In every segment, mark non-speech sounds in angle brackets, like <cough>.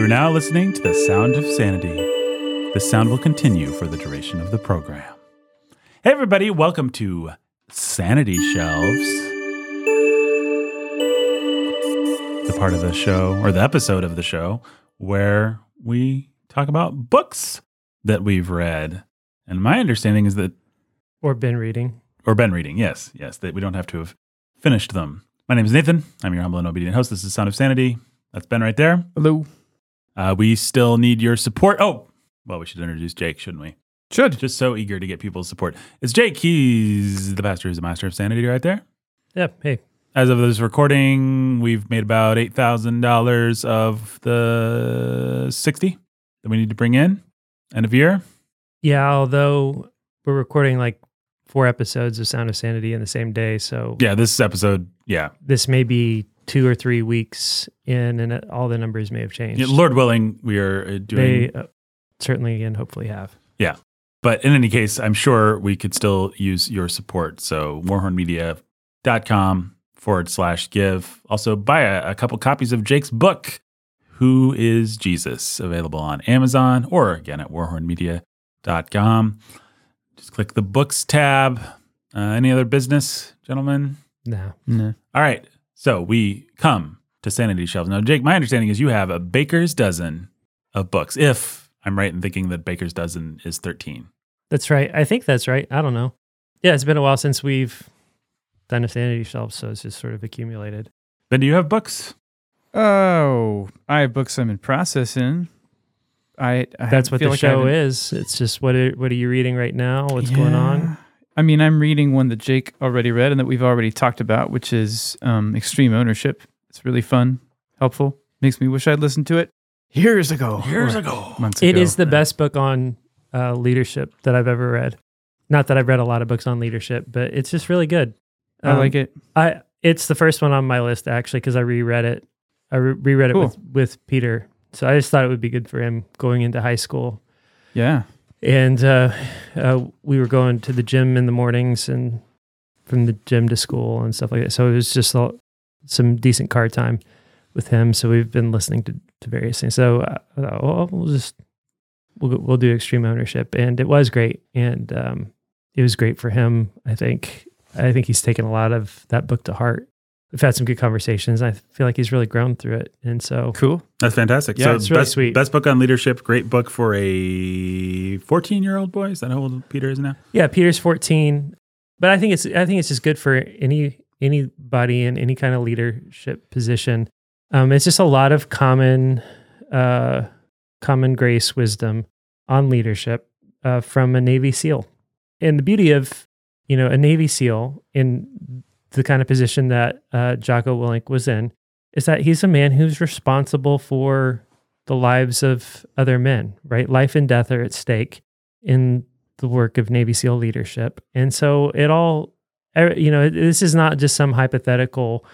You are now listening to the sound of sanity. The sound will continue for the duration of the program. Hey, everybody, welcome to Sanity Shelves, the part of the show or the episode of the show where we talk about books that we've read. And my understanding is that, Or been reading. or been reading, yes, yes, that we don't have to have finished them. My name is Nathan. I'm your humble and obedient host. This is Sound of Sanity. That's Ben right there. Hello. Uh, we still need your support. Oh, well, we should introduce Jake, shouldn't we? Should. Just so eager to get people's support. It's Jake. He's the pastor who's the master of sanity right there. Yep. Hey. As of this recording, we've made about eight thousand dollars of the sixty that we need to bring in end of year. Yeah, although we're recording like four episodes of Sound of Sanity in the same day, so Yeah, this episode. Yeah, this may be two or three weeks in, and all the numbers may have changed. Yeah, Lord willing, we are uh, doing. they uh, certainly and hopefully have. Yeah. But in any case, I'm sure we could still use your support. So warhornmedia.com forward slash give. Also, buy a, a couple copies of Jake's book, Who is Jesus? Available on Amazon or again at warhornmedia.com. Just click the books tab. Uh, any other business, gentlemen? No. No. All right. So we come to Sanity Shelves. Now, Jake, my understanding is you have a baker's dozen of books, if I'm right in thinking that baker's dozen is 13. That's right. I think that's right. I don't know. Yeah, it's been a while since we've done a sanity shelf, so it's just sort of accumulated. Ben, do you have books? Oh, I have books I'm in process in. I, I That's what feel the like show is. It's just what are, what are you reading right now? What's going on? Yeah. I mean, I'm reading one that Jake already read and that we've already talked about, which is um, Extreme Ownership. It's really fun, helpful. Makes me wish I'd listened to it years ago. Years ago. Months It ago. is the best book on uh, leadership that I've ever read. Not that I've read a lot of books on leadership, but it's just really good. I like it. I it's the first one on my list actually because I reread it. I re- reread it with with Peter, so I just thought it would be good for him going into high school. Yeah. And uh, uh, we were going to the gym in the mornings and from the gym to school and stuff like that. So it was just a, some decent car time with him. So we've been listening to, to various things. So I thought, well, we'll just we'll we'll do extreme ownership, and it was great, and um, it was great for him. I think I think he's taken a lot of that book to heart. We've had some good conversations. I feel like he's really grown through it, and so Cool. That's fantastic. Yeah, so it's really best, sweet. Best book on leadership. Great book for a 14 year old boy. Is that how old Peter is now? Yeah, Peter's 14, but I think it's I think it's just good for any anybody in any kind of leadership position. Um, it's just a lot of common uh, common grace wisdom on leadership uh, from a Navy SEAL, and the beauty of you know a Navy SEAL in the kind of position that uh, Jocko Willink was in is that he's a man who's responsible for the lives of other men. Right, life and death are at stake in the work of Navy SEAL leadership. And so it all, er, you know, this is not just some hypothetical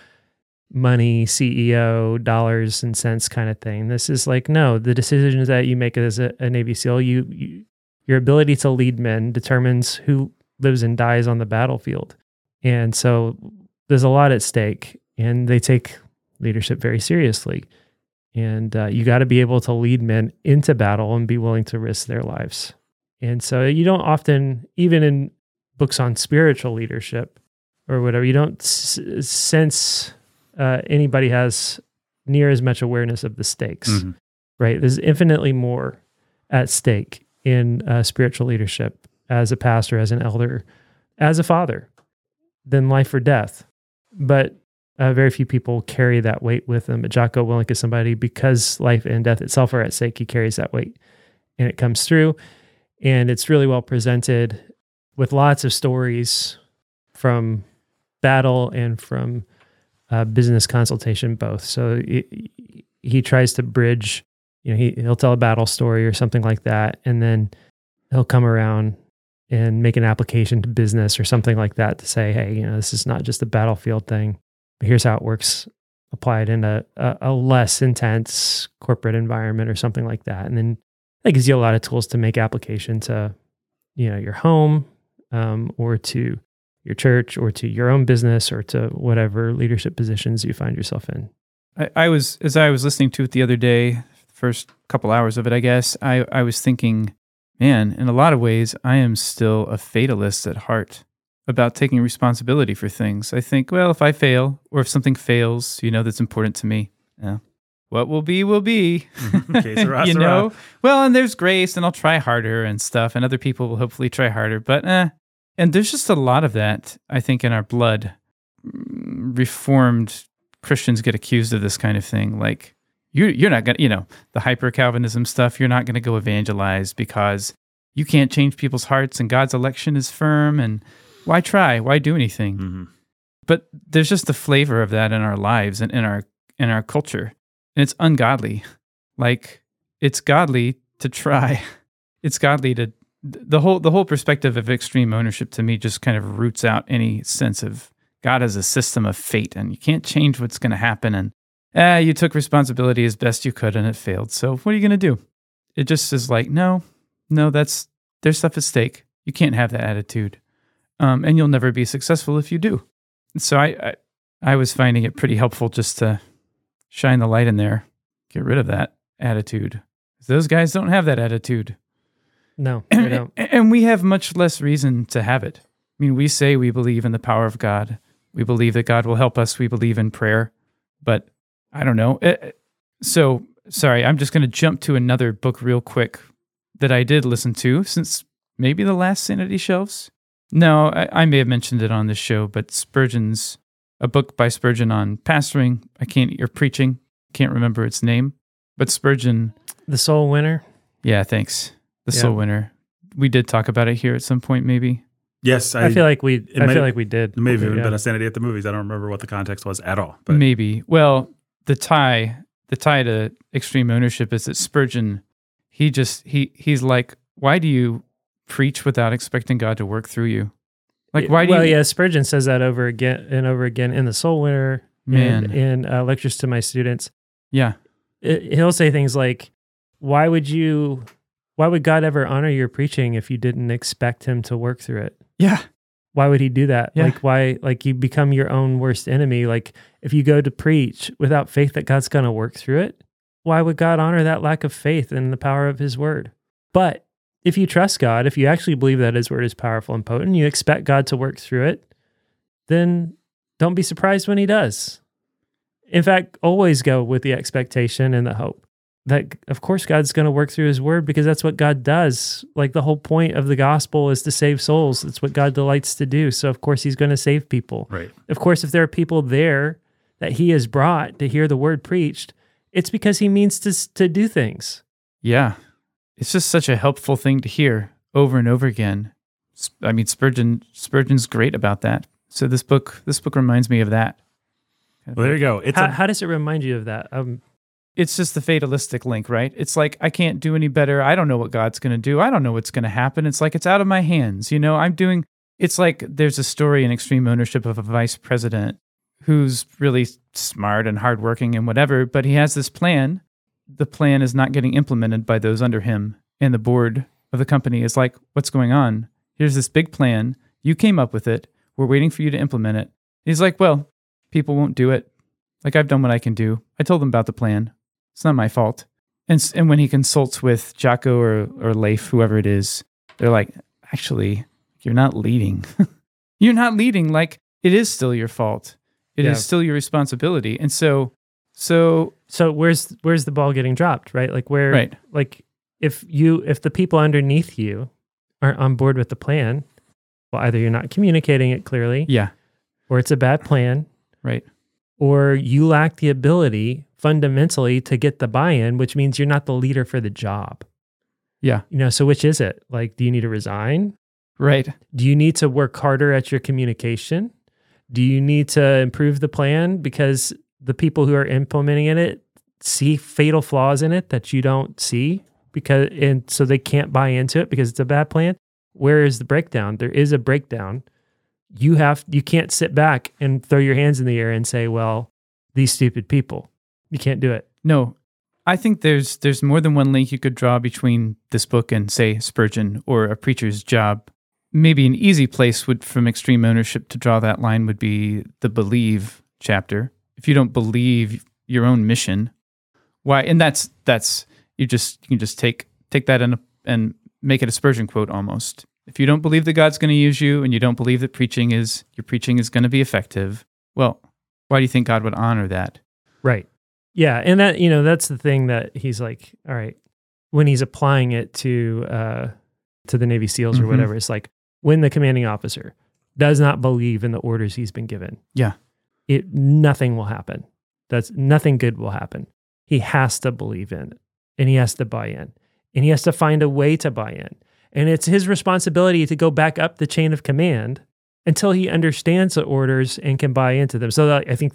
money, CEO, dollars and cents kind of thing. This is like, no, the decisions that you make as a, a Navy SEAL, you, you, your ability to lead men determines who lives and dies on the battlefield. And so there's a lot at stake, and they take leadership very seriously. And uh, you got to be able to lead men into battle and be willing to risk their lives. And so you don't often, even in books on spiritual leadership or whatever, you don't s- sense uh, anybody has near as much awareness of the stakes, Mhm. right? There's infinitely more at stake in uh, spiritual leadership as a pastor, as an elder, as a father than life or death. But uh, very few people carry that weight with them. But Jocko Willink is somebody because life and death itself are at stake. He carries that weight, and it comes through, and it's really well presented with lots of stories from battle and from uh, business consultation, both. So he, he tries to bridge. You know, he he'll tell a battle story or something like that, and then he'll come around and make an application to business or something like that to say, hey, you know, this is not just a battlefield thing, but here's how it works applied in a, a, a less intense corporate environment or something like that. And then that gives you a lot of tools to make application to, you know, your home um, or to your church or to your own business or to whatever leadership positions you find yourself in. I, I was as I was listening to it the other day first couple hours of it, I guess, I, I was thinking, man, in a lot of ways, I am still a fatalist at heart about taking responsibility for things. I think, well, if I fail or if something fails, you know, that's important to me. Yeah. What will be, will be. <laughs> Que sera, you know? Well, and there's grace, and I'll try harder and stuff, and other people will hopefully try harder. But, eh. And there's just a lot of that, I think, in our blood. Mm, Reformed Christians get accused of this kind of thing. Like, you, you're not going to, you know, the hyper Calvinism stuff, you're not going to go evangelize because you can't change people's hearts and God's election is firm. And why try? Why do anything? Mhm. but there's just the flavor of that in our lives and in our in our culture and it's ungodly like it's godly to try <laughs> it's godly to the whole the whole perspective of extreme ownership to me just kind of roots out any sense of god as a system of fate and you can't change what's going to happen and eh, you took responsibility as best you could and it failed so what are you going to do it just is like no no that's there's stuff at stake you can't have that attitude um, and you'll never be successful if you do so I, I I was finding it pretty helpful just to shine the light in there, get rid of that attitude. Those guys don't have that attitude, No, <clears throat> they don't. and we have much less reason to have it. I mean, we say we believe in the power of God. We believe that God will help us. We believe in prayer, but I don't know. Eh, So sorry, I'm just going to jump to another book real quick that I did listen to since maybe the last Sanity Shelves. No, I, I may have mentioned it on this show, but Spurgeon's a book by Spurgeon on pastoring. I can't or preaching. Can't remember its name, but Spurgeon. The soul winner. Yeah, thanks. The Yeah. Soul Winner. We did talk about it here at some point, maybe. Yes, I, I, feel like we. I might- feel like we did. Maybe may even Yeah. been a sanity at the movies. I don't remember what the context was at all. But Maybe. Well, the tie, the tie to extreme ownership is that Spurgeon, he just he he's like, why do you preach without expecting God to work through you? Like, why do you well, you? yeah, Spurgeon says that over again and over again in the Soul Winner Man. and in uh, lectures to my students. yeah, It, he'll say things like, "Why would you? Why would God ever honor your preaching if you didn't expect Him to work through it? yeah, Why would He do that? Yeah. Like, why? Like, you become your own worst enemy. Like, if you go to preach without faith that God's going to work through it, why would God honor that lack of faith in the power of His Word? But if you trust God, if you actually believe that His Word is powerful and potent, you expect God to work through it, then don't be surprised when He does. In fact, always go with the expectation and the hope that, of course, God's going to work through His Word because that's what God does. Like the whole point of the gospel is to save souls. It's what God delights to do. So, of course, He's going to save people. right. Of course, if there are people there that He has brought to hear the Word preached, it's because He means to to do things. yeah. It's just such a helpful thing to hear over and over again. I mean, Spurgeon Spurgeon's great about that. So this book this book reminds me of that. Well, there you go. It's How, a, how does it remind you of that? Um, it's just the fatalistic link, right? It's like I can't do any better. I don't know what God's going to do. I don't know what's going to happen. It's like it's out of my hands. You know, I'm doing it's like there's a story in extreme ownership of a vice president who's really smart and hardworking and whatever, but he has this plan. The plan is not getting implemented by those under him, and the board of the company is like, "What's going on? Here's this big plan. You came up with it. We're waiting for you to implement it." He's like, "Well, people won't do it. Like I've done what I can do. I told them about the plan. It's not my fault." And and when he consults with Jocko or or Leif, whoever it is, they're like, "Actually, you're not leading. <laughs> you're not leading. Like it is still your fault. It is Yeah. still your responsibility." And so, so so where's where's the ball getting dropped? Right, like where, right, like if you if the people underneath you aren't on board with the plan, well, either you're not communicating it clearly, yeah, or it's a bad plan, right, or you lack the ability fundamentally to get the buy-in, which means you're not the leader for the job. yeah, You know, so which is it? Like, do you need to resign? right, Do you need to work harder at your communication? Do you need to improve the plan because the people who are implementing it see fatal flaws in it that you don't see because and so they can't buy into it because it's a bad plan? Where is the breakdown? There is a breakdown. You have you can't sit back and throw your hands in the air and say, "Well, these stupid people." You can't do it. No, I think there's there's more than one link you could draw between this book and say Spurgeon or a preacher's job. Maybe an easy place would from extreme ownership to draw that line would be the believe chapter. If you don't believe your own mission, Why? And that's that's you just you can just take take that and and make it a Spurgeon quote almost. If you don't believe that God's going to use you and you don't believe that preaching is your preaching is going to be effective, well, why do you think God would honor that? Right. Yeah, and that you know that's the thing that he's like, all right, when he's applying it to uh to the Navy SEALs or Mhm. whatever, it's like when the commanding officer does not believe in the orders he's been given, Yeah. it nothing will happen. That's nothing good will happen. He has to believe in it and he has to buy in and he has to find a way to buy in. And it's his responsibility to go back up the chain of command until he understands the orders and can buy into them. So I think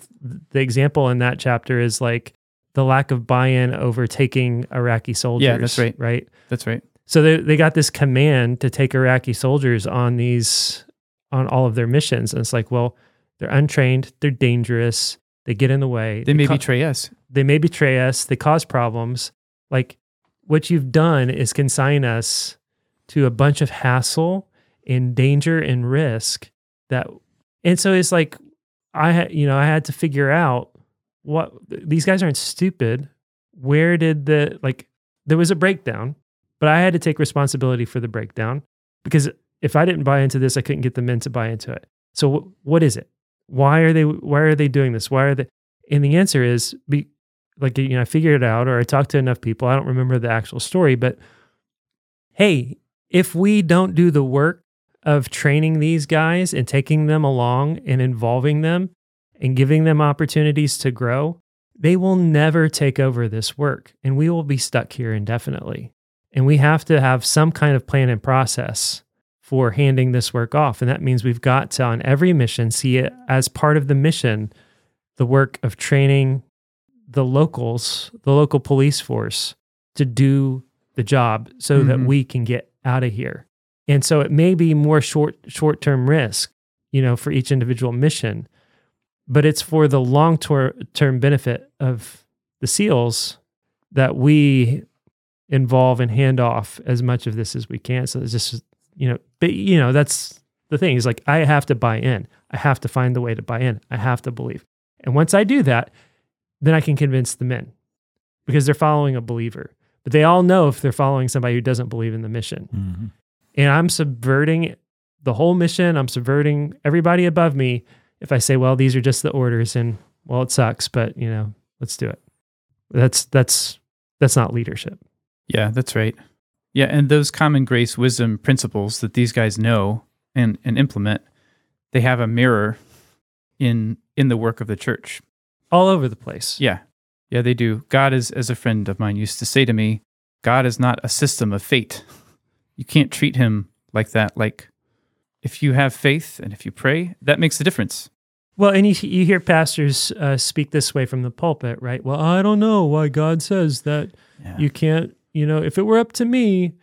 the example in that chapter is like the lack of buy-in over taking Iraqi soldiers. Yeah, that's right. Right. That's right. So they they got this command to take Iraqi soldiers on these on all of their missions, and it's like, well, they're untrained, they're dangerous, they get in the way, They may ca- betray us. they may betray us, they cause problems. Like what you've done is consign us to a bunch of hassle and danger and risk that and so it's like I had you know I had to figure out what these guys aren't stupid. Where did the like there was a breakdown, but I had to take responsibility for the breakdown because if I didn't buy into this, I couldn't get the men to buy into it. So wh- what is it? Why are they why are they doing this? Why are they and the answer is be like you know I figured it out or I talked to enough people. I don't remember the actual story, but hey, if we don't do the work of training these guys and taking them along and involving them and giving them opportunities to grow, they will never take over this work and we will be stuck here indefinitely. And we have to have some kind of plan and process for handing this work off. And that means we've got to, on every mission, see it as part of the mission, the work of training the locals, the local police force to do the job so that Mhm. we can get out of here. And so it may be more short short term risk, you know, for each individual mission, but it's for the long term benefit of the SEALs that we involve and hand off as much of this as we can. So it's just you know, but you know, that's the thing is like I have to buy in. I have to find the way to buy in. I have to believe. And once I do that, then I can convince the men because they're following a believer. But they all know if they're following somebody who doesn't believe in the mission. Mhm. And I'm subverting the whole mission. I'm subverting everybody above me if I say, well, these are just the orders and well, it sucks, but you know, let's do it. That's that's that's not leadership. Yeah, that's right. Yeah, and those common grace wisdom principles that these guys know and, and implement, they have a mirror in in the work of the church. All over the place. Yeah. Yeah, they do. God is, as a friend of mine used to say to me, God is not a system of fate. You can't treat him like that. Like, if you have faith and if you pray, that makes a difference. Well, and you, you hear pastors uh, speak this way from the pulpit, right? Well, I don't know why God says that Yeah. you can't, you know, if it were up to me,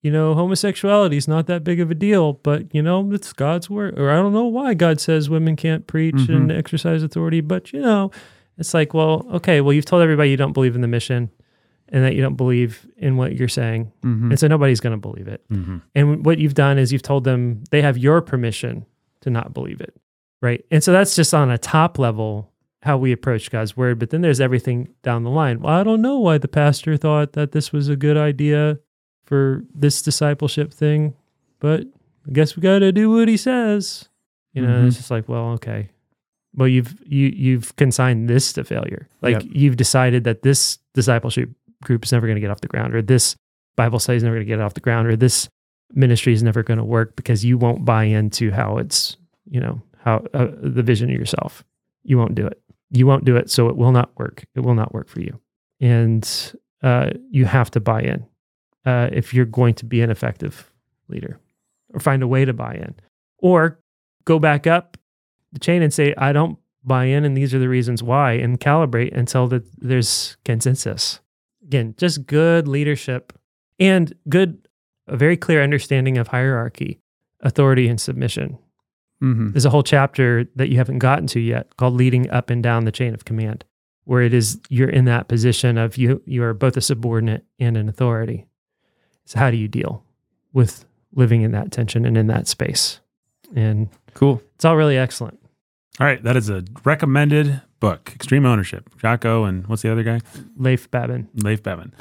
you know, homosexuality is not that big of a deal, but, you know, it's God's word. Or I don't know why God says women can't preach and exercise authority, but, you know, it's like, well, okay, well, you've told everybody you don't believe in the mission and that you don't believe in what you're saying. Mhm. And so nobody's going to believe it. Mhm. And what you've done is you've told them they have your permission to not believe it. Right. And so that's just on a top level how we approach God's word. But then there's everything down the line. Well, I don't know why the pastor thought that this was a good idea for this discipleship thing, but I guess we got to do what he says. You know, Mhm. it's just like, well, okay. Well, you've you you've consigned this to failure. Like Yep. you've decided that this discipleship group is never going to get off the ground, or this Bible study is never going to get off the ground, or this ministry is never going to work because you won't buy into how it's, you know, how uh, the vision of yourself. You won't do it. You won't do it, so it will not work. It will not work for you, and uh, you have to buy in uh, if you're going to be an effective leader, or find a way to buy in, or go back up the chain and say, I don't buy in, and these are the reasons why, and calibrate until that there's consensus. Again, just good leadership and good, a very clear understanding of hierarchy, authority, and submission. Mhm. There's a whole chapter that you haven't gotten to yet called leading up and down the chain of command, where it is you're in that position of you you are both a subordinate and an authority. So how do you deal with living in that tension and in that space? And Cool. it's all really excellent. All right, that is a recommended book, Extreme Ownership. Jocko and what's the other guy? Leif Babin. Leif Bevan.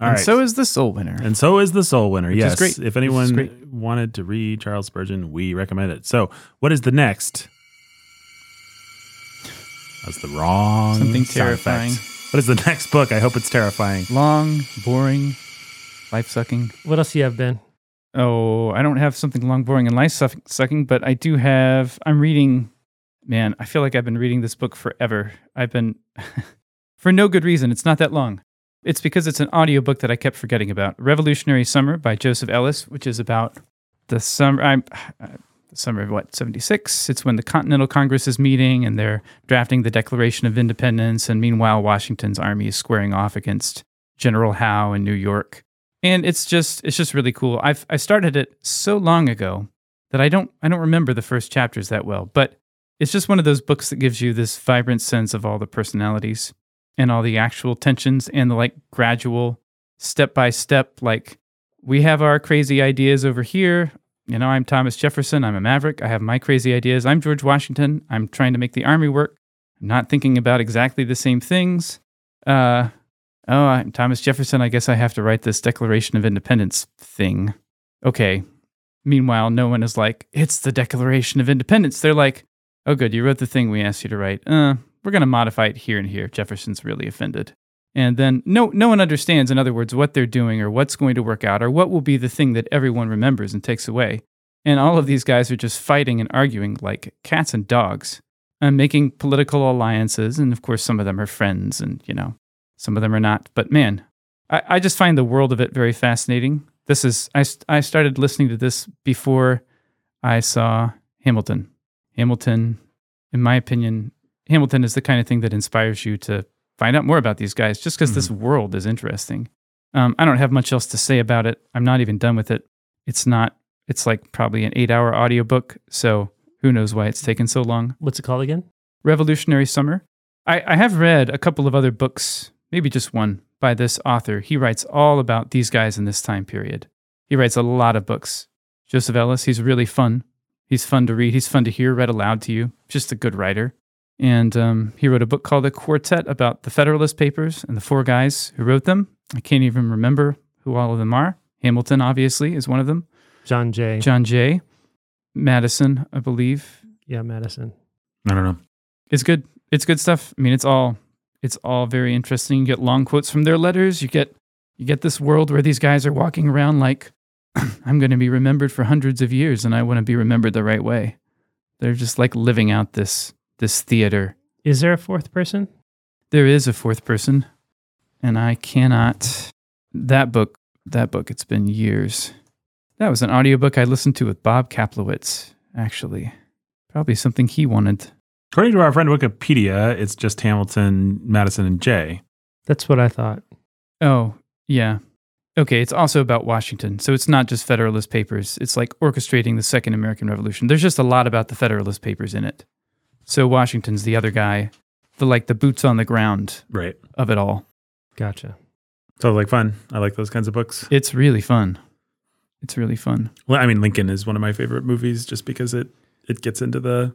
All and right. so is the Soul Winner. And so is the Soul Winner. Which is yes. great. If anyone great. wanted to read Charles Spurgeon, we recommend it. So, what is the next? That's the wrong Something sound effect. terrifying. What is the next book? I hope it's terrifying. Long, boring, life sucking. What else do you have, Ben? Oh, I don't have something long, boring, and life sucking, but I do have. I'm reading. Man, I feel like I've been reading this book forever. I've been <laughs> for no good reason. It's not that long. It's because it's an audiobook that I kept forgetting about. Revolutionary Summer by Joseph Ellis, which is about the summer. I'm <sighs> uh, the summer of what 76. It's when the Continental Congress is meeting and they're drafting the Declaration of Independence, and meanwhile Washington's army is squaring off against General Howe in New York and it's just it's just really cool. I've I started it so long ago that I don't I don't remember the first chapters that well, but it's just one of those books that gives you this vibrant sense of all the personalities and all the actual tensions and the like gradual step by step like we have our crazy ideas over here. You know, I'm Thomas Jefferson, I'm a maverick. I have my crazy ideas. I'm George Washington. I'm trying to make the army work. I'm not thinking about exactly the same things. Uh Oh, I'm Thomas Jefferson. I guess I have to write this Declaration of Independence thing. Okay. Meanwhile, no one is like, it's the Declaration of Independence. They're like, oh, good, you wrote the thing we asked you to write. Uh, we're going to modify it here and here. Jefferson's really offended. And then no, no one understands, in other words, what they're doing or what's going to work out or what will be the thing that everyone remembers and takes away. And all of these guys are just fighting and arguing like cats and dogs and making political alliances. And of course, some of them are friends and, you know, some of them are not. But man, I, I just find the world of it very fascinating. This is, I, I started listening to this before I saw Hamilton. Hamilton, in my opinion, Hamilton is the kind of thing that inspires you to find out more about these guys just because this world is interesting. Um, I don't have much else to say about it. I'm not even done with it. It's not, it's like probably an eight hour audiobook. So who knows why it's taken so long. What's it called again? Revolutionary Summer. I, I have read a couple of other books, maybe just one, by this author. He writes all about these guys in this time period. He writes a lot of books. Joseph Ellis, he's really fun. He's fun to read. He's fun to hear read aloud to you. Just a good writer. And um, he wrote a book called The Quartet about the Federalist Papers and the four guys who wrote them. I can't even remember who all of them are. Hamilton, obviously, is one of them. John Jay. John Jay. Madison, I believe. yeah, Madison. I don't know. It's good. It's good stuff. I mean, it's all it's all very interesting. You get long quotes from their letters. You get you get this world where these guys are walking around like <clears throat> I'm going to be remembered for hundreds of years and I want to be remembered the right way. They're just like living out this this theater. Is there a fourth person? There is a fourth person and I cannot that book that book it's been years. That was an audiobook I listened to with Bob Kaplowitz actually. Probably something he wanted. According to our friend Wikipedia, it's just Hamilton, Madison, and Jay. That's what I thought. Oh, yeah. Okay, it's also about Washington. So it's not just Federalist Papers. It's like orchestrating the Second American Revolution. There's just a lot about the Federalist Papers in it. So Washington's the other guy, the like the boots on the ground Right. of it all. Gotcha. So like fun. I like those kinds of books. It's really fun. It's really fun. Well, I mean, Lincoln is one of my favorite movies just because it it gets into the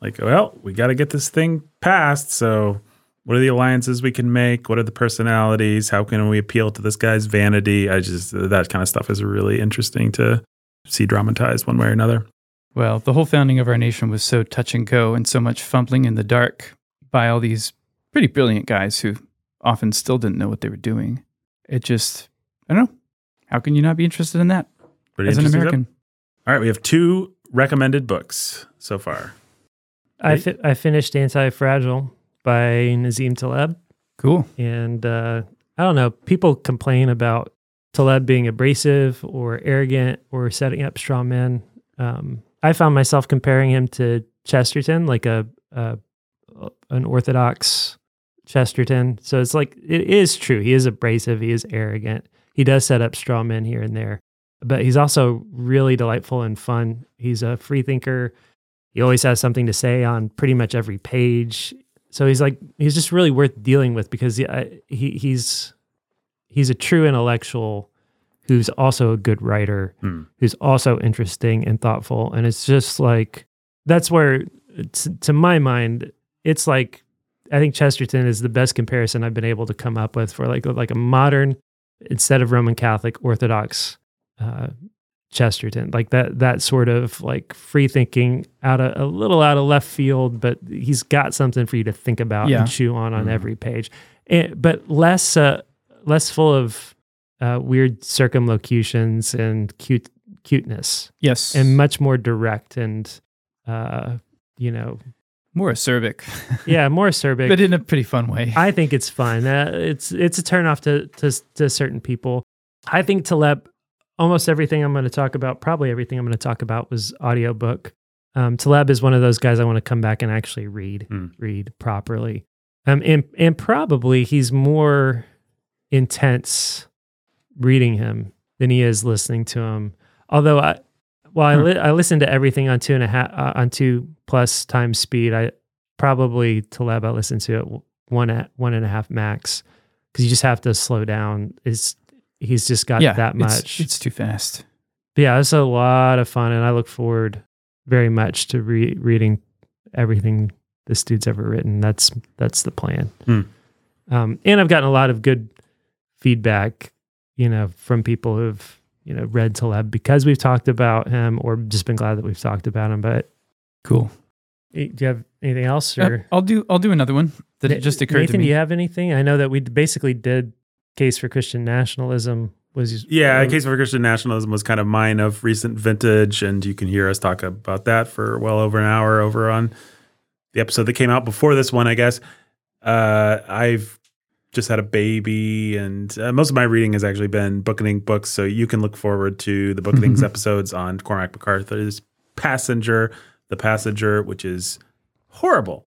like, well, we got to get this thing passed. So, what are the alliances we can make? What are the personalities? How can we appeal to this guy's vanity? I just that kind of stuff is really interesting to see dramatized one way or another. Well, the whole founding of our nation was so touch and go and so much fumbling in the dark by all these pretty brilliant guys who often still didn't know what they were doing. It just, I don't know. How can you not be interested in that Pretty as an interesting stuff. American? All right, we have two recommended books so far. I fi- I finished Antifragile by Nassim Taleb, Cool. and uh, I don't know. People complain about Taleb being abrasive or arrogant or setting up straw men. Um, I found myself comparing him to Chesterton, like a, a an orthodox Chesterton. So it's like it is true. He is abrasive. He is arrogant. He does set up straw men here and there, but he's also really delightful and fun. He's a free thinker. He always has something to say on pretty much every page. So he's like he's just really worth dealing with because he I- he he's he's a true intellectual who's also a good writer, Hmm. who's also interesting and thoughtful, and it's just like that's where, to my mind, it's like I think Chesterton is the best comparison I've been able to come up with for like like a modern instead of Roman Catholic Orthodox uh, Chesterton, like that that sort of like free thinking out of a little out of left field, but he's got something for you to think about Yeah. and chew on on Mhm. every page, and, but less uh, less full of uh, weird circumlocutions and cute cuteness, Yes. and much more direct and uh, you know more acerbic, <laughs> yeah more acerbic. but in a pretty fun way. I think it's fun. Uh, it's it's a turnoff to to to certain people. I think Taleb, almost everything I'm going to talk about, probably everything I'm going to talk about was audiobook. Um, Taleb is one of those guys I want to come back and actually read Hmm. read properly. Um, and and probably he's more intense reading him than he is listening to him. Although I, well, I, Hmm. li- I listen to everything on two and a half uh, on two plus times speed. I probably Taleb I listen to it one at one and a half max because you just have to slow down. Is he's just got yeah, that much? It's, too fast. But yeah, it's a lot of fun, and I look forward very much to re- reading everything this dude's ever written. That's that's the plan. Hmm. Um, and I've gotten a lot of good feedback, you know, from people who've you know read Taleb because we've talked about him, or just been glad that we've talked about him. But Cool. do you have anything else, Uh, or I'll do. I'll do another one that Na- just occurred Nathan, to me. Nathan, do you have anything? I know that we basically did case for Christian nationalism. Was Yeah, uh, Case for Christian Nationalism was kind of mine of recent vintage, and you can hear us talk about that for well over an hour over on the episode that came out before this one, I guess. Uh, I've just had a baby, and uh, most of my reading has actually been Bookening books, so you can look forward to the Bookenings <laughs> episodes on Cormac McCarthy's Passenger, The Passenger, which is horrible.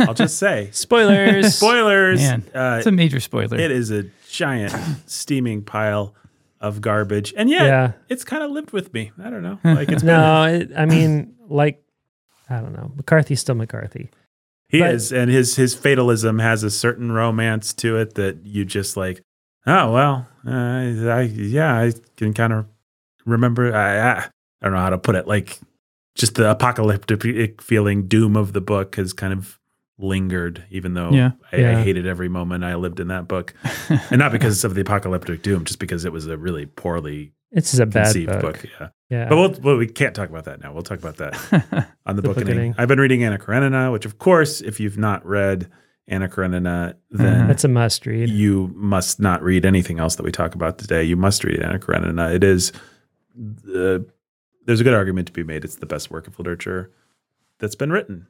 I'll just say. <laughs> spoilers. Spoilers. Man, uh, It's a major spoiler. it is a giant steaming pile of garbage, and yet yeah. it's kind of lived with me. I don't know, <laughs> like it's been, No, it, I mean, like, I don't know. McCarthy's still McCarthy. he but- is, and his his fatalism has a certain romance to it that you just like. Oh well, uh, I yeah, I can kind of remember. I, I I don't know how to put it. Like just the apocalyptic feeling, doom of the book has kind of lingered, even though Yeah. I, Yeah. I hated every moment I lived in that book, and not because of the apocalyptic doom, just because it was a really poorly It's a bad conceived book. book. Yeah. Yeah. But we'll, well, we can't talk about that now. We'll talk about that <laughs> on the, The. Bookening. I've been reading Anna Karenina, which, of course, if you've not read Anna Karenina, then Mhm. That's a must read. you must not read anything else that we talk about today. You must read Anna Karenina. It is, uh, there's a good argument to be made. It's the best work of literature that's been written,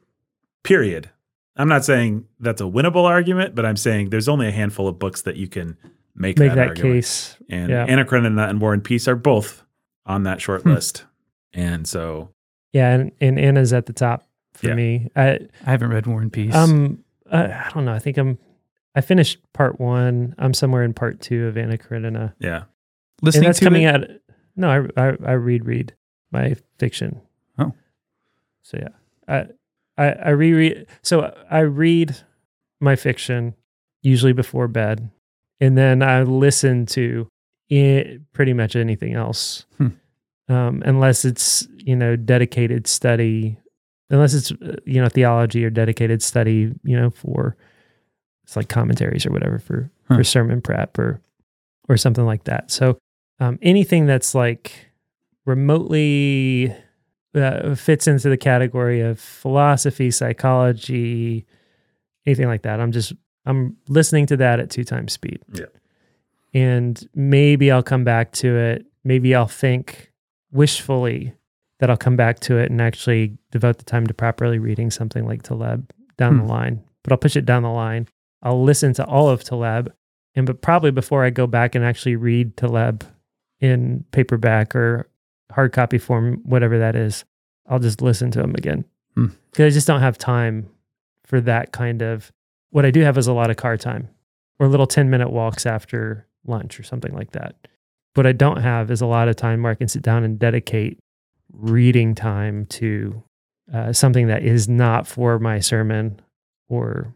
period. I'm not saying that's a winnable argument, but I'm saying there's only a handful of books that you can make, Make that, that argument. case. And Yeah. Anna Karenina and War and Peace are both on that short Hmm. list. And so, Yeah, and, and Anna's at the top for Yeah. me. I I haven't read War and Peace. um I, I don't know. I think I'm I finished part one. I'm somewhere in part two of Anna Karenina. yeah. Listening and that's to coming it, out. No, I, I I read read my fiction. Oh. so yeah, I I, I reread. So I read my fiction usually before bed, and then I listen to it, pretty much anything else, Hmm. um, unless it's you know dedicated study, unless it's uh, you know theology or dedicated study, you know for it's like commentaries or whatever for Huh. for sermon prep or or something like that. So um, anything that's like remotely uh, fits into the category of philosophy, psychology, anything like that. I'm just I'm listening to that at two times speed. Yeah. And maybe I'll come back to it. Maybe I'll think wishfully that I'll come back to it and actually devote the time to properly reading something like Taleb down Hmm. the line. But I'll push it down the line. I'll listen to all of Taleb, and but probably before I go back and actually read Taleb in paperback or hard copy form, whatever that is, I'll just listen to them again Hmm. because I just don't have time for that kind of. What I do have is a lot of car time or little ten minute walks after lunch or something like that. What I don't have is a lot of time where I can sit down and dedicate reading time to uh, something that is not for my sermon or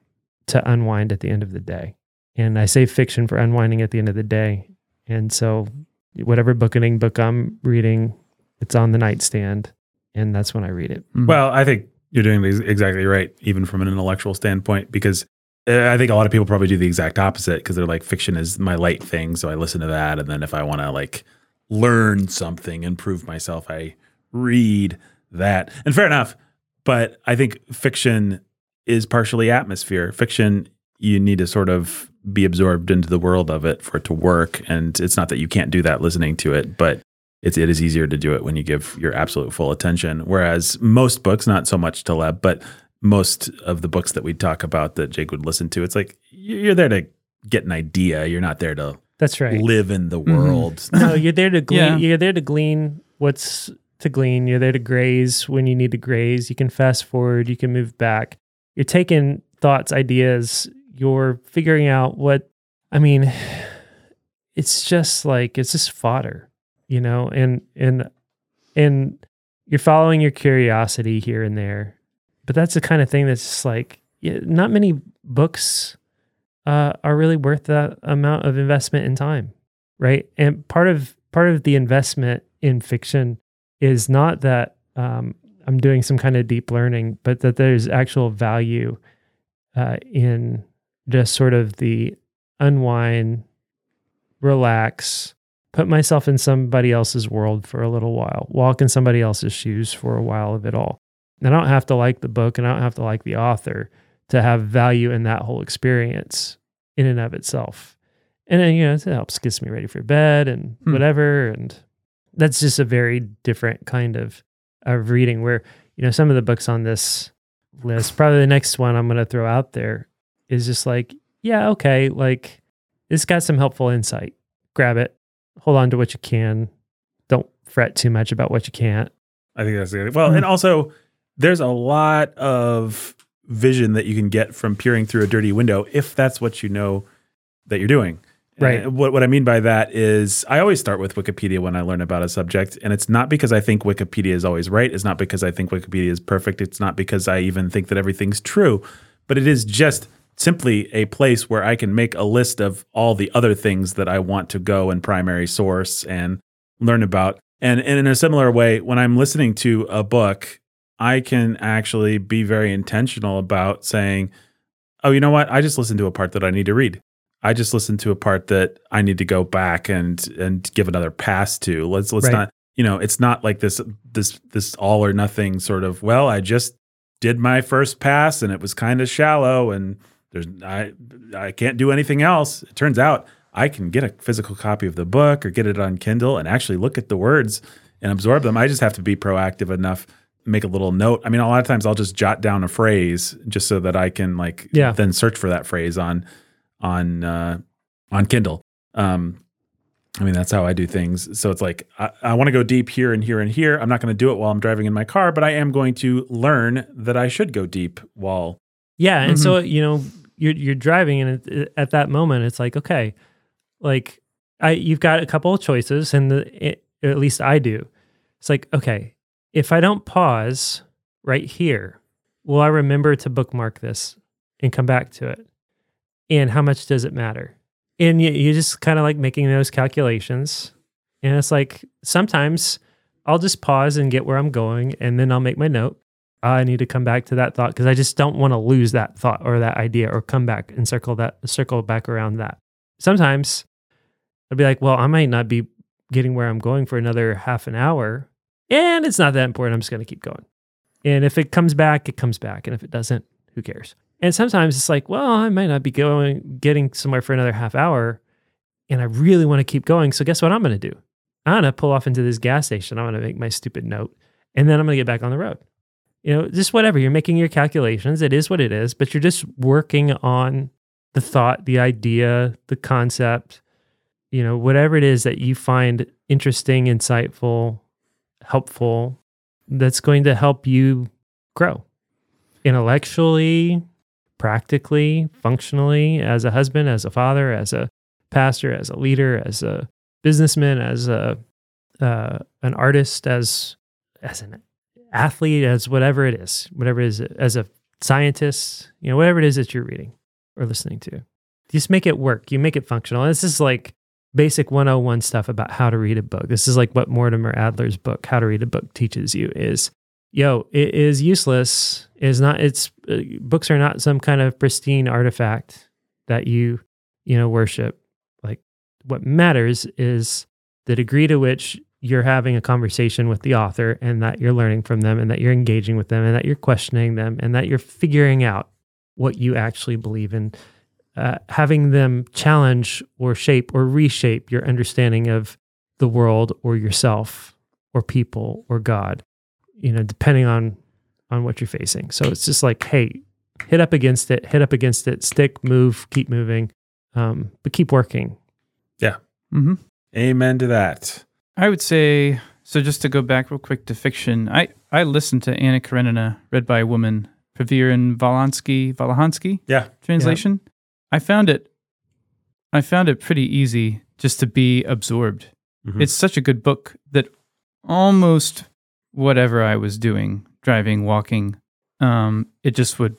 to unwind at the end of the day. And I say fiction for unwinding at the end of the day. And so, whatever bookening book I'm reading, it's on the nightstand, and that's when I read it. Mm. Well, I think you're doing exactly right, even from an intellectual standpoint, because Uh, I think a lot of people probably do the exact opposite because they're like fiction is my light thing, so I listen to that, and then if I want to like learn something, improve myself, I read that. And fair enough, but I think fiction is partially atmosphere. Fiction, you need to sort of be absorbed into the world of it for it to work, and it's not that you can't do that listening to it, but it's it is easier to do it when you give your absolute full attention. Whereas most books, not so much Taleb, but most of the books that we talk about that Jake would listen to, it's like you're there to get an idea. You're not there to That's right. live in the mm-hmm. world. <laughs> no, you're there to <laughs> glean. Yeah. You're there to glean what's to glean. You're there to graze when you need to graze. You can fast forward. You can move back. You're taking thoughts, ideas. You're figuring out what. I mean, <sighs> it's just like it's just fodder, you know. And and and you're following your curiosity here and there, but that's the kind of thing that's just like not many books uh, are really worth that amount of investment in time right and part of part of the investment in fiction is not that um, i'm doing some kind of deep learning but that there's actual value uh, in just sort of the unwind relax put myself in somebody else's world for a little while walk in somebody else's shoes for a while of it all. And i don't have to like the book and i don't have to like the author to have value in that whole experience in and of itself. And then you know it helps gets me ready for bed and Hmm. whatever. And that's just a very different kind of of reading where you know some of the books on this list probably the next one i'm going to throw out there is just like yeah okay like it's got some helpful insight. Grab it hold on to what you can don't fret too much about what you can't I think that's good. Well, mm-hmm. and also there's a lot of vision that you can get from peering through a dirty window if that's what you know that you're doing. Right. And what what I mean by that is I always start with Wikipedia when I learn about a subject, and it's not because I think Wikipedia is always right. It's not because I think Wikipedia is perfect. It's not because I even think that everything's true, but it is just simply a place where I can make a list of all the other things that I want to go and primary source and learn about. And, and in a similar way, when I'm listening to a book, I can actually be very intentional about saying, oh, you know what? I just listened to a part that I need to read. I just listened to a part that I need to go back and and give another pass to. Let's let's Right. not, you know, it's not like this this this all or nothing sort of, well, I just did my first pass and it was kind of shallow and there's I I can't do anything else. It turns out I can get a physical copy of the book or get it on Kindle and actually look at the words and absorb them. I just have to be proactive enough, make a little note. I mean, a lot of times I'll just jot down a phrase just so that I can like Yeah. then search for that phrase on on uh, on Kindle. Um, I mean, that's how I do things. So it's like I, I want to go deep here and here and here. I'm not going to do it while I'm driving in my car, but I am going to learn that I should go deep while Yeah, and so you know you're you're driving, and it, at that moment, it's like okay, like I you've got a couple of choices, and the, it, at least I do. It's like okay, if I don't pause right here, will I remember to bookmark this and come back to it? And how much does it matter? And you, you just kind of like making those calculations, and it's like sometimes I'll just pause and get where I'm going, and then I'll make my note. I need to come back to that thought because I just don't want to lose that thought or that idea or come back and circle that circle back around that. Sometimes I'd be like, well, I might not be getting where I'm going for another half an hour, and it's not that important. I'm just going to keep going. And if it comes back, it comes back, and if it doesn't, who cares? And sometimes it's like, well, I might not be going getting somewhere for another half hour, and I really want to keep going. So guess what I'm going to do? I'm going to pull off into this gas station. I'm going to make my stupid note, and then I'm going to get back on the road you know, just whatever. You're making your calculations. It is what it is, but you're just working on the thought, the idea, the concept, you know, whatever it is that you find interesting, insightful, helpful, that's going to help you grow intellectually, practically, functionally, as a husband, as a father, as a pastor, as a leader, as a businessman, as a uh, an artist, as as an athlete, as whatever it is, whatever it is, as a scientist, you know, whatever it is that you're reading or listening to. Just make it work. You make it functional. This is like basic 101 stuff about how to read a book. This is like what Mortimer Adler's book, How to Read a Book, teaches you is yo, it is useless. Is not. It's uh, books are not some kind of pristine artifact that you you know worship. Like what matters is the degree to which you're having a conversation with the author and that you're learning from them and that you're engaging with them and that you're questioning them and that you're figuring out what you actually believe in uh, having them challenge or shape or reshape your understanding of the world or yourself or people or god you know depending on on what you're facing so it's just like hey hit up against it hit up against it stick move keep moving um, but keep working Yeah. Mm-hmm. Amen to that. I would say so. Just to go back real quick to fiction, I I listened to Anna Karenina, read by a woman, Praviran Valansky Valahansky Yeah. translation. I found it. I found it pretty easy just to be absorbed. Mhm. It's such a good book that almost whatever I was doing, driving, walking, um, it just would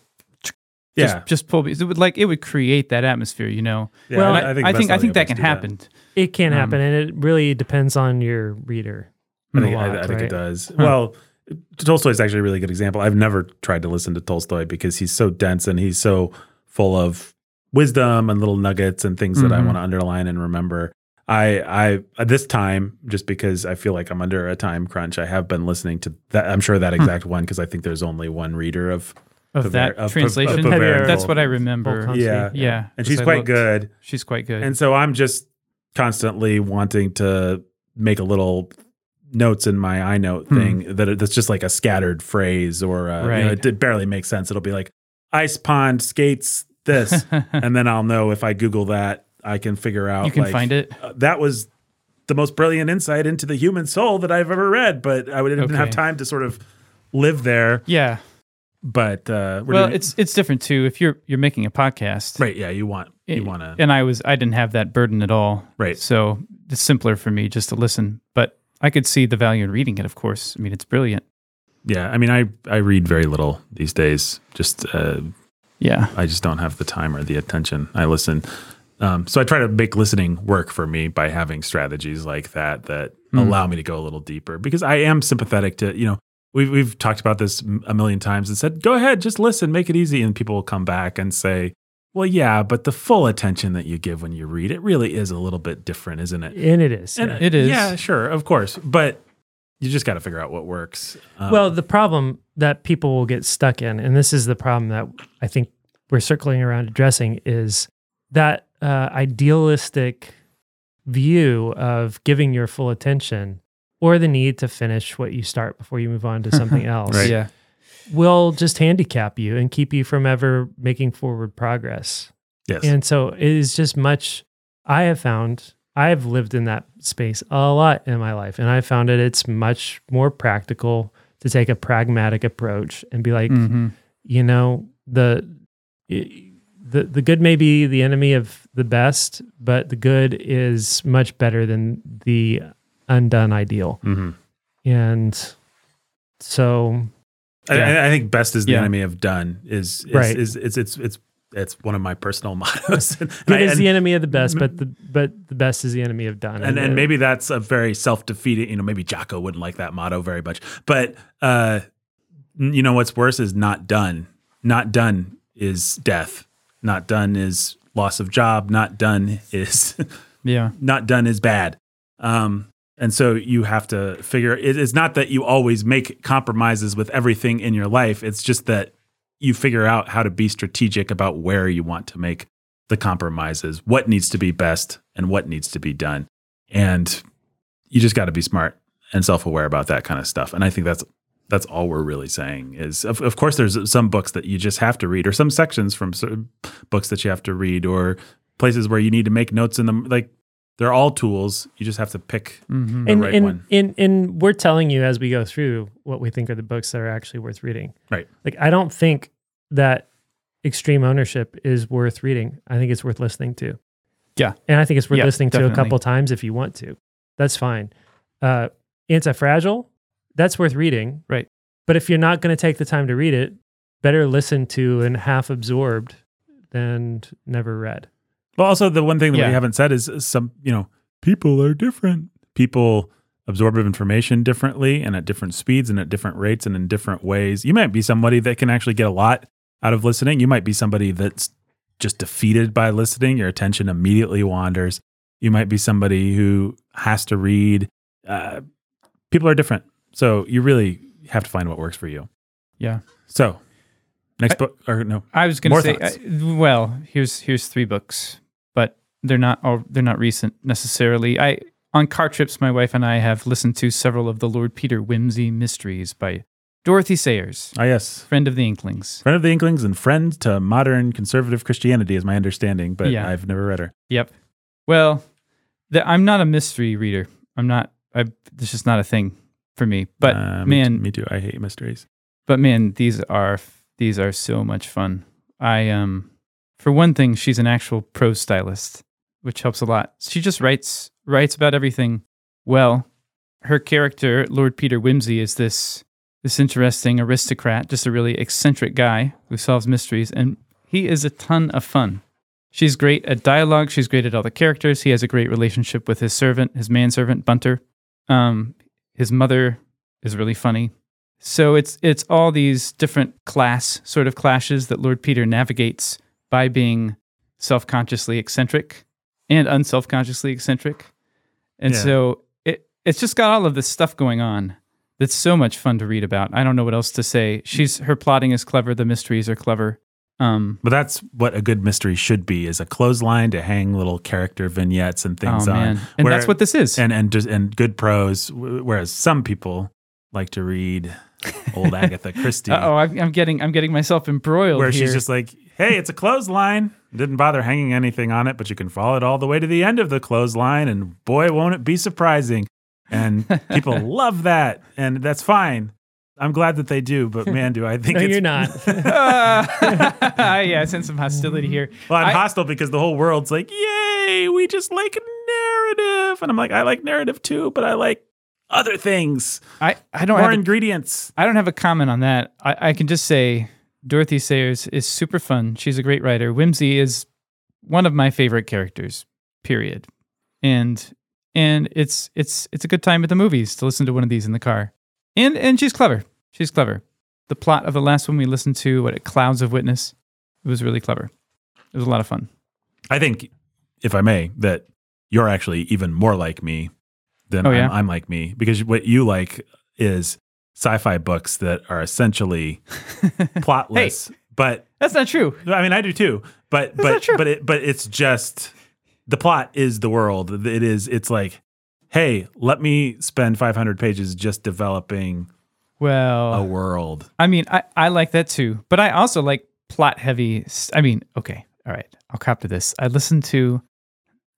just, Yeah. just pull me. It would like it would create that atmosphere, you know. Yeah, Well, I, I think I think, how the that can do happen. it can Um, happen and it really depends on your reader I think, lot, I think right? it does. Huh. Well, Tolstoy is actually a really good example. I've never tried to listen to Tolstoy because he's so dense and he's so full of wisdom and little nuggets and things that I Mhm. want to underline and remember. I, I at this time, just because I feel like I'm under a time crunch, I have been listening to that. I'm sure that exact one because I think there's only one reader of Of Paver- that of- of- translation, of Paver- that's what I remember. Volkanovsky. Yeah. Yeah, and she's quite looked. good. She's quite good. And so I'm just constantly wanting to make a little notes in my iNote Hmm. thing that that's just like a scattered phrase or uh, you know, it, it barely makes sense. It'll be like ice pond skates this, <laughs> and then I'll know if I Google that I can figure out. you can like, find it. uh, that was the most brilliant insight into the human soul that I've ever read, but I didn't even have time to sort of live there. Yeah. But uh, we're Well, doing- it's it's different too. If you're you're making a podcast, right. Yeah, you want you it- want to and I was I didn't have that burden at all. right. So it's simpler for me just to listen. But I could see the value in reading it. Of course, I mean it's brilliant. Yeah, I mean, I I read very little these days. Just uh, Yeah. I just don't have the time or the attention. I listen. Um, so I try to make listening work for me by having strategies like that that Mm. allow me to go a little deeper because I am sympathetic to, you know, we've, we've talked about this a million times and said, go ahead, just listen, make it easy. And people will come back and say, well, yeah, but the full attention that you give when you read, it really is a little bit different, isn't it? and it is And yeah. It is. Yeah, sure, of course. But you just got to figure out what works. Um, well the problem that people will get stuck in and this is the problem that i think we're circling around addressing is that uh, idealistic view of giving your full attention or the need to finish what you start before you move on to something <laughs> else Right. Yeah. will just handicap you and keep you from ever making forward progress yes. and so it is just much I have found I have lived in that space a lot in my life and I found that it's much more practical to take a pragmatic approach and be like, hmm you know, the the the good may be the enemy of the best, but the good is much better than the undone ideal. hmm And so I, Yeah. I- I think best is the Yeah. enemy of done is, is, Right. is, it's it's it's it's one of my personal <laughs> mottos. and, good I- is and, the enemy of the best, but the but the best is the enemy of done. and, and uh, maybe that's a very self defeating. You know, maybe Jocko wouldn't like that motto very much. But uh, you know what's worse is not done. Not done is death. Not done is loss of job. Not done is Yeah. <laughs> not done is bad. Um, and so you have to figure it, it's not that you always make compromises with everything in your life. It's just that you figure out how to be strategic about where you want to make the compromises, what needs to be best and what needs to be done. And you just got to be smart and self-aware about that kind of stuff. And I think that's that's all we're really saying is of, of course there's some books that you just have to read or some sections from certain books that you have to read or places where you need to make notes in them like they're all tools you just have to pick hmm the and, right and, one. And, and we're telling you as we go through what we think are the books that are actually worth reading. Right. Like, I don't think that extreme ownership is worth reading. I think it's worth listening to. Yeah. And I think it's worth Yeah, listening to a couple times if you want to. That's fine. Uh, Antifragile, that's worth reading. Right. But if you're not going to take the time to read it, better listen to and half absorbed than never read. Well also the one thing that Yeah. we haven't said is some you know people are different people absorb information differently and at different speeds and at different rates and in different ways. You might be somebody that can actually get a lot out of listening. You might be somebody that's just defeated by listening. Your attention immediately wanders. You might be somebody who has to read. Uh, people are different. So you really have to find what works for you. Yeah. So next book or no. I was going to say, thoughts? uh, well, here's here's three books, they're not all they're not recent necessarily. I on car trips, my wife and I have listened to several of the Lord Peter Wimsey mysteries by Dorothy Sayers, Ah, yes. friend of the Inklings. Friend of the Inklings and friend to modern conservative Christianity is my understanding, but Yeah. I've never read her. Yep. Well, the, I'm not a mystery reader. I'm not. I it's just not a thing for me. But Uh, me man, too, me too. I hate mysteries. but man, these are these are so much fun. I um, for one thing, she's an actual prose stylist, which helps a lot. She just writes writes about everything well. Her character, Lord Peter Wimsey, is this this interesting aristocrat, just a really eccentric guy who solves mysteries, and he is a ton of fun. She's great at dialogue. She's great at all the characters. He has a great relationship with his servant, his manservant Bunter. Um, his mother is really funny. So it's it's all these different class sort of clashes that Lord Peter navigates by being self-consciously eccentric and unself-consciously eccentric. And Yeah. so it it's just got all of this stuff going on that's so much fun to read about. I don't know what else to say. She's her plotting is clever, the mysteries are clever. Um But that's what a good mystery should be: is a clothesline to hang little character vignettes and things oh on. And Where- that's what this is. and and just and good prose. Whereas some people like to read old <laughs> Agatha Christie, oh, I'm, I'm getting I'm getting myself embroiled where here. she's just like, "Hey, it's a clothesline. Didn't bother hanging anything on it, but you can follow it all the way to the end of the clothesline, and boy, won't it be surprising!" And <laughs> people love that, and that's fine. I'm glad that they do, but man, do I <laughs> think No, you're not. <laughs> yeah, I sense some hostility here. Well, I'm I- hostile because the whole world's like, "Yay, we just like narrative," and I'm like, "I like narrative too, but I like other things, I, I don't more have a, ingredients." I don't have a comment on that. I, I can just say Dorothy Sayers is super fun. She's a great writer. Wimsey is one of my favorite characters. Period. And and it's it's it's a good time at the movies to listen to one of these in the car. And and she's clever. She's clever. The plot of the last one we listened to, what Clouds of Witness, it was really clever. It was a lot of fun. I think, if I may, that you're actually even more like me than Oh, I'm. I'm like me because what you like is sci-fi books that are essentially <laughs> plotless. But That's not true. I mean, I do too. But That's but but it, but it's just the plot is the world. It is. It's like, hey, let me spend 500 pages just developing Well, a world. I mean, I, I like that too, but I also like plot heavy. I mean, okay, all right, I'll cop to this. I listened to,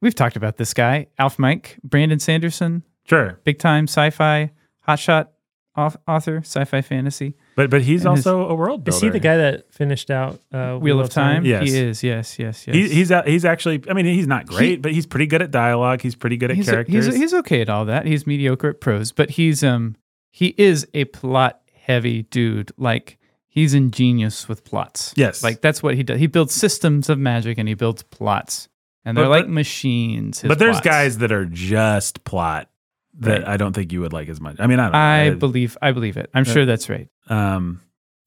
we've talked about this guy, Alf Mike, Brandon Sanderson, Sure, big time sci fi hotshot author, sci fi fantasy. but but he's And his- also a world builder. Is he the guy that finished out uh, Wheel of Time? Yes. He is, yes, yes, yes. He, he's a- he's actually. I mean, he's not great, but he's pretty good at dialogue. He's pretty good at he's, characters. he's, he's okay at all that. He's mediocre at prose, but he's, um, he is a plot heavy dude. Like, he's ingenious with plots. yes, Like that's what he does. He builds systems of magic and he builds plots, and they're But- like but- machines. his but there's plots. guys that are just plot that Right. I don't think you would like as much. I mean, I don't. I know. believe. I believe it. I'm Uh, sure that's right. um,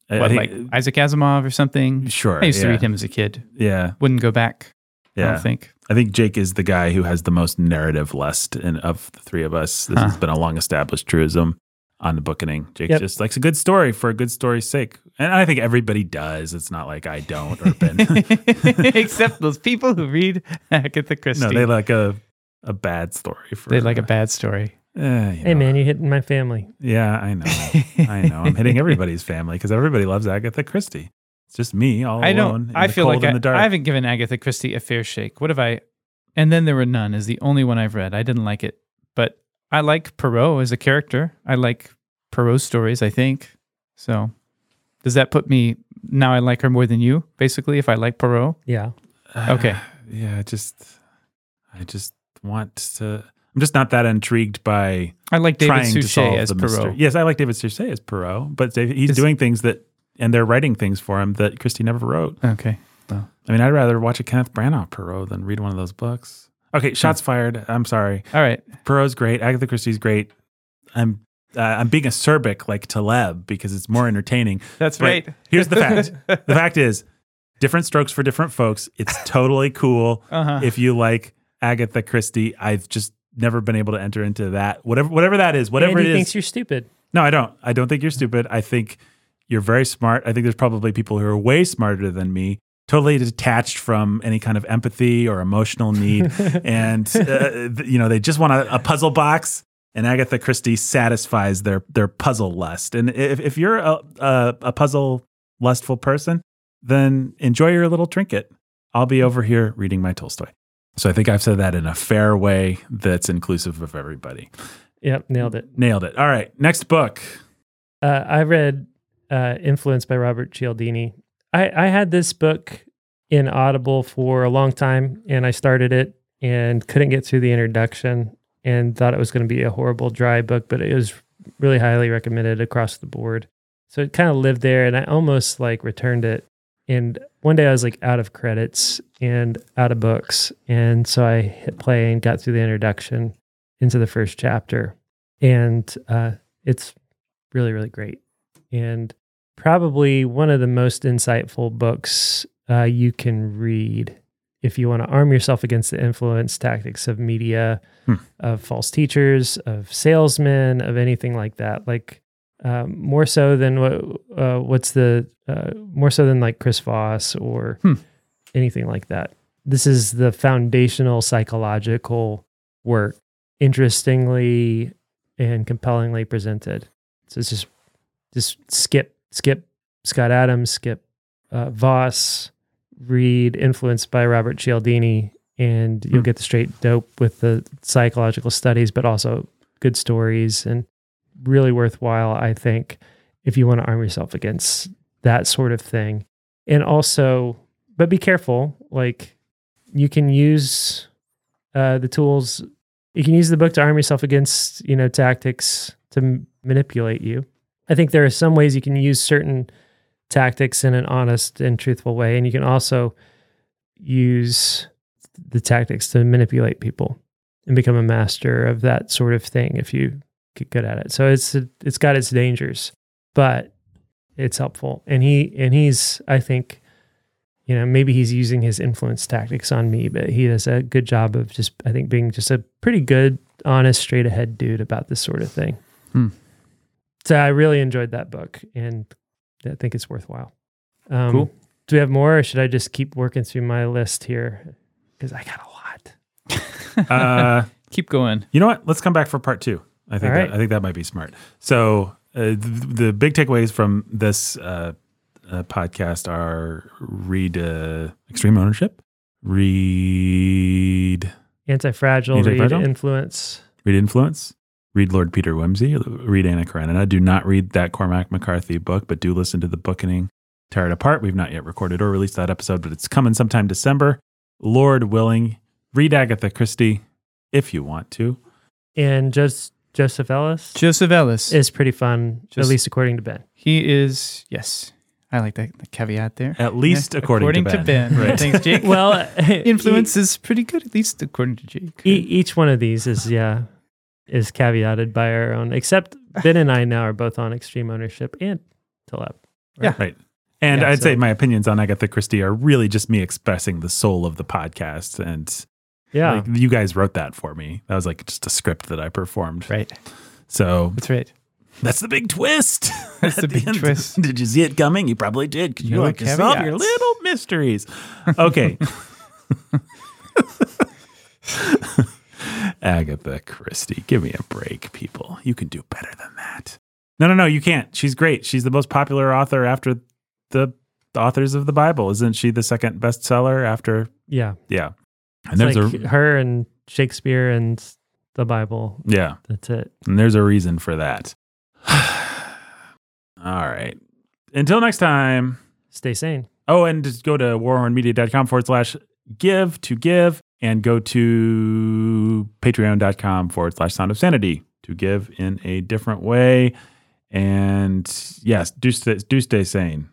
What, I like Isaac Asimov or something. sure. I used to read him as a kid. Yeah, Wouldn't go back. I yeah. don't think. I think Jake is the guy who has the most narrative lust in, of the three of us. This Huh. has been a long established truism on the bookening. Jake Yep. just likes a good story for a good story's sake. And I think everybody does. It's not like I don't or Ben. <laughs> Except those people who read <laughs> Agatha Christie. no, they like a a bad story for They like a bad story. Eh, you Hey know. man, you're hitting my family. Yeah, I know. I know. I'm hitting everybody's family because everybody loves Agatha Christie. It's just me all I alone. don't. in I the feel cold like in I, the dark. I haven't given Agatha Christie a fair shake. What have I? And then there were none. Is the only one I've read. I didn't like it, but I like Poirot as a character. I like Poirot's stories. I think so. Does that put me now? I like her more than you. Basically, if I like Poirot, Yeah. okay. <sighs> yeah, just I just want to. I'm just not that intrigued by I like David trying to Suchet solve as mystery. Poirot. Yes, I like David Suchet as Poirot, but David, he's Is- doing things that, and they're writing things for him that Christie never wrote. Okay. I mean, I'd rather watch a Kenneth Branagh Poirot than read one of those books. Okay, shots fired. I'm sorry. All right. Poirot's great. Agatha Christie's great. I'm uh, I'm being acerbic like Taleb because it's more entertaining. <laughs> That's But right. Here's the fact. <laughs> the fact is, different strokes for different folks. It's totally cool Uh-huh. if you like Agatha Christie. I've just never been able to enter into that. Whatever whatever that is, whatever it is, Andy it is. thinks you're stupid. No, I don't. I don't think you're stupid. I think you're very smart. I think there's probably people who are way smarter than me, totally detached from any kind of empathy or emotional need. <laughs> and, uh, you know, they just want a, a puzzle box. And Agatha Christie satisfies their their puzzle lust. And if, if you're a, a, a puzzle lustful person, then enjoy your little trinket. I'll be over here reading my Tolstoy. So I think I've said that in a fair way that's inclusive of everybody. Yep, nailed it. Nailed it. All right, next book. Uh, I read uh, Influenced by Robert Cialdini. I, I had this book in Audible for a long time, and I started it and couldn't get through the introduction and thought it was going to be a horrible dry book, but it was really highly recommended across the board. So it kind of lived there, and I almost like returned it. And one day I was like out of credits and out of books, and so I hit play and got through the introduction into the first chapter, and uh, it's really really great. And probably one of the most insightful books uh, you can read if you want to arm yourself against the influence tactics of media Hmm. of false teachers of salesmen of anything like that. Like um, more so than what uh, what's the uh, more so than like chris voss or Hmm. anything like that this is the foundational psychological work interestingly and compellingly presented so it's just just skip skip Scott Adams, skip uh, Voss, read influenced by Robert Cialdini, and you'll Hmm. get the straight dope with the psychological studies, but also good stories and really worthwhile. I think if you want to arm yourself against that sort of thing, and also, but be careful. Like you can use uh, the tools. You can use the book to arm yourself against you know tactics to m- manipulate you. I think there are some ways you can use certain tactics in an honest and truthful way, and you can also use the tactics to manipulate people and become a master of that sort of thing if you get good at it. So it's it's got its dangers, but it's helpful. And he and he's I think you know maybe he's using his influence tactics on me, but he does a good job of just I think being just a pretty good, honest, straight ahead dude about this sort of thing. Hmm. So I really enjoyed that book, and I think it's worthwhile. Um, Cool. Do we have more, or should I just keep working through my list here? Because I got a lot. <laughs> Uh, Keep going. You know what? Let's come back for part two. I think right. that, I think that might be smart. So uh, the, the big takeaways from this uh, uh, podcast are: read uh, Extreme Ownership, read Antifragile, Antifragile? read influence. read Influence, read Lord Peter Wimsey, read Anna Karenina. Do not read that Cormac McCarthy book, but do listen to the Bookening Tear It Apart. We've not yet recorded or released that episode, but it's coming sometime December. Lord willing, read Agatha Christie if you want to. And just Joseph Ellis Joseph Ellis. is pretty fun, at least according to Ben. he is, yes. I like that the caveat there. At least Yeah, according, to Ben. Right. <laughs> Thanks, Jake. Well, <laughs> uh, Influence is pretty good, at least according to Jake. E- each one of these is yeah is caveated by our own. Except Ben and I now are both on extreme ownership and Taleb. Right. And Yeah, I'd say my opinions on Agatha Christie are really just me expressing the soul of the podcast. And Yeah, like, you guys wrote that for me. That was like just a script that I performed. Right. So That's right. that's the big twist. <laughs> That's the big end. twist. <laughs> Did you see it coming? You probably did because you No like to solve your little mysteries. <laughs> Okay. Agatha Christie, give me a break, people. You can do better than that. No, no, no, you can't. She's great. She's the most popular author after the, the authors of the Bible. Isn't she the second bestseller after? yeah. Yeah. And It's there's like a her and Shakespeare and the Bible. yeah, That's it. and there's a reason for that. <sighs> All right. Until next time. Stay sane. Oh, and just go to warhornmedia.com forward slash give to give and go to patreon.com forward slash sound of sanity to give in a different way. And yes, do do stay sane.